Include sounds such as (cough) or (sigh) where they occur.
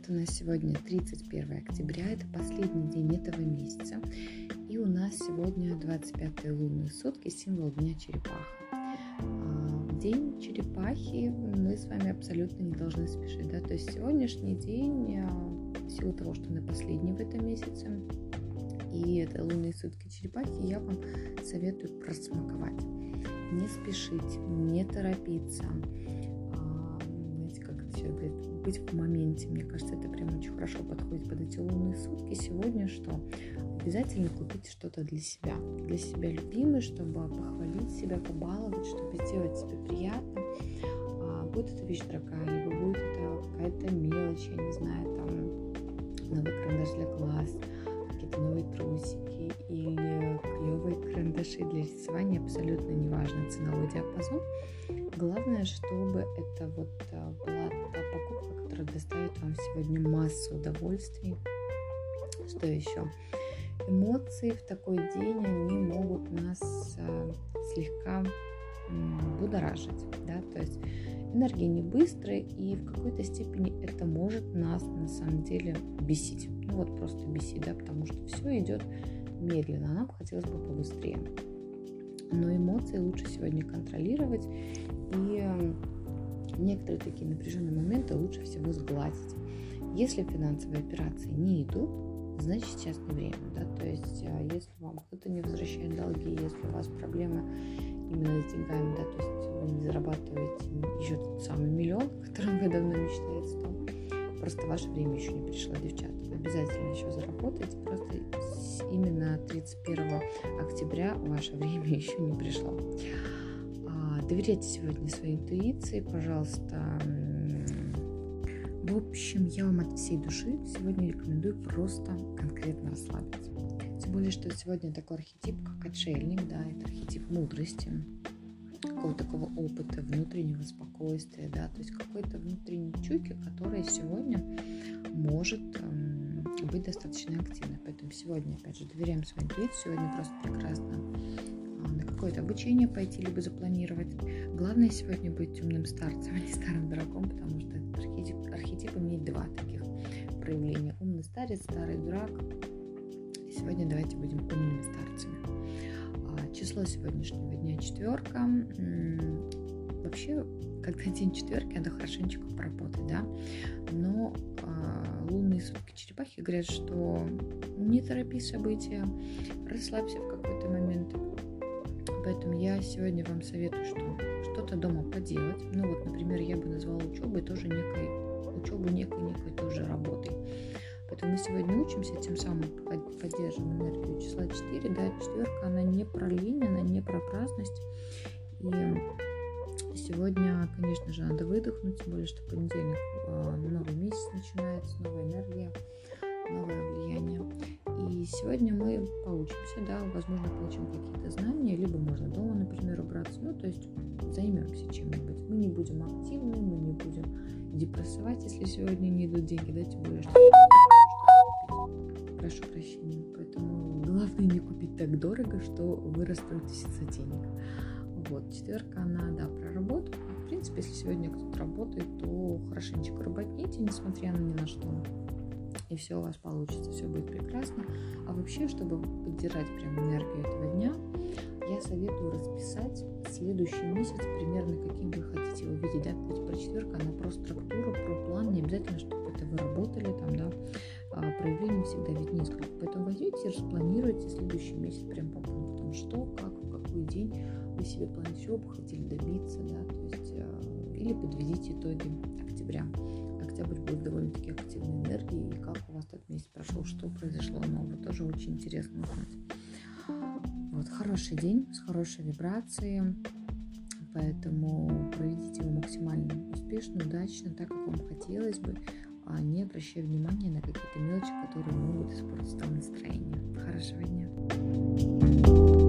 привет! У нас сегодня 31 октября, это последний день этого месяца. И у нас сегодня 25 лунные сутки, символ Дня Черепаха. А, день черепахи мы с вами абсолютно не должны спешить. Да? То есть сегодняшний день, а, в силу того, что на последний в этом месяце, и это лунные сутки черепахи, я вам советую просмаковать. Не спешить, не торопиться, все говорит, быть в моменте. Мне кажется, это прям очень хорошо подходит под эти лунные сутки. Сегодня что? Обязательно купите что-то для себя. Для себя любимое, чтобы похвалить себя, побаловать, чтобы сделать себе приятно. А, будет это вещь дорогая, либо будет это какая-то мелочь, я не знаю, там новый карандаш для глаз, рисования, абсолютно неважно ценовой диапазон. Главное, чтобы это вот а, была та покупка, которая доставит вам сегодня массу удовольствий. Что еще? Эмоции в такой день, они могут нас а, слегка будоражить, да, то есть энергия не быстрая, и в какой-то степени это может нас на самом деле бесить. Ну вот просто бесить, да, потому что все идет медленно, а нам хотелось бы побыстрее. Но эмоции лучше сегодня контролировать и некоторые такие напряженные моменты лучше всего сгладить. Если финансовые операции не идут, значит сейчас не время, да, то есть а, если вам кто-то не возвращает долги, если у вас проблемы именно с деньгами, да, то есть вы не зарабатываете еще тот самый миллион, о котором вы давно мечтаете, то просто ваше время еще не пришло, девчата. Обязательно еще заработайте, просто именно 31 октября ваше (laughs) время еще не пришло. Доверяйте сегодня своей интуиции, пожалуйста. В общем, я вам от всей души сегодня рекомендую просто конкретно расслабиться. Тем более, что сегодня такой архетип, как отшельник, да, это архетип мудрости, какого-то такого опыта, внутреннего спокойствия, да, то есть какой-то внутренней чуйки, которая сегодня может эм, быть достаточно активной. Поэтому сегодня, опять же, доверяем своей интуиции, сегодня просто прекрасно какое-то обучение пойти, либо запланировать. Главное сегодня быть умным старцем, (laughs) а не старым дураком, потому что архетип, архетип имеет два таких проявления. Умный старец, старый дурак. Сегодня давайте будем умными старцами. А, число сегодняшнего дня четверка. Вообще, когда день четверки, надо хорошенечко поработать, да. Но э, лунные сутки черепахи говорят, что не торопи события, расслабься в какой-то момент, Поэтому я сегодня вам советую, что что-то дома поделать. Ну вот, например, я бы назвала учебой тоже некой, учебу некой-некой тоже работой. Поэтому мы сегодня учимся, тем самым поддерживаем энергию числа 4. Да, четверка, она не про лень, она не про праздность. И сегодня, конечно же, надо выдохнуть, тем более, что понедельник а, новый месяц начинается, новая энергия, новое влияние. И сегодня мы поучимся, да, возможно, получим какие-то знания, либо можно дома, например, убраться, ну, то есть займемся чем-нибудь. Мы не будем активны, мы не будем депрессовать, если сегодня не идут деньги, да, тем более, что прошу прощения. Поэтому главное не купить так дорого, что вы расстроитесь из-за денег. Вот, четверка, она, да, про работу. В принципе, если сегодня кто-то работает, то хорошенечко работните, несмотря на ни на что и все у вас получится, все будет прекрасно. А вообще, чтобы поддержать прям энергию этого дня, я советую расписать следующий месяц примерно, каким вы хотите его видеть. Да? Ведь про четверка, она про структуру, про план, не обязательно, чтобы это вы работали там, да, а проявлений всегда ведь несколько. Поэтому возьмите и распланируйте следующий месяц прям по пунктам, что, как, в какой день вы себе планируете, чего бы хотели добиться, да, то есть, э, или подведите итоги октября октябрь будет довольно-таки активной энергией, и как у вас этот месяц прошел, что произошло нового, тоже очень интересно узнать. Вот, хороший день с хорошей вибрацией, поэтому проведите его максимально успешно, удачно, так, как вам хотелось бы, а не обращая внимания на какие-то мелочи, которые могут испортить вам настроение. Хорошего дня!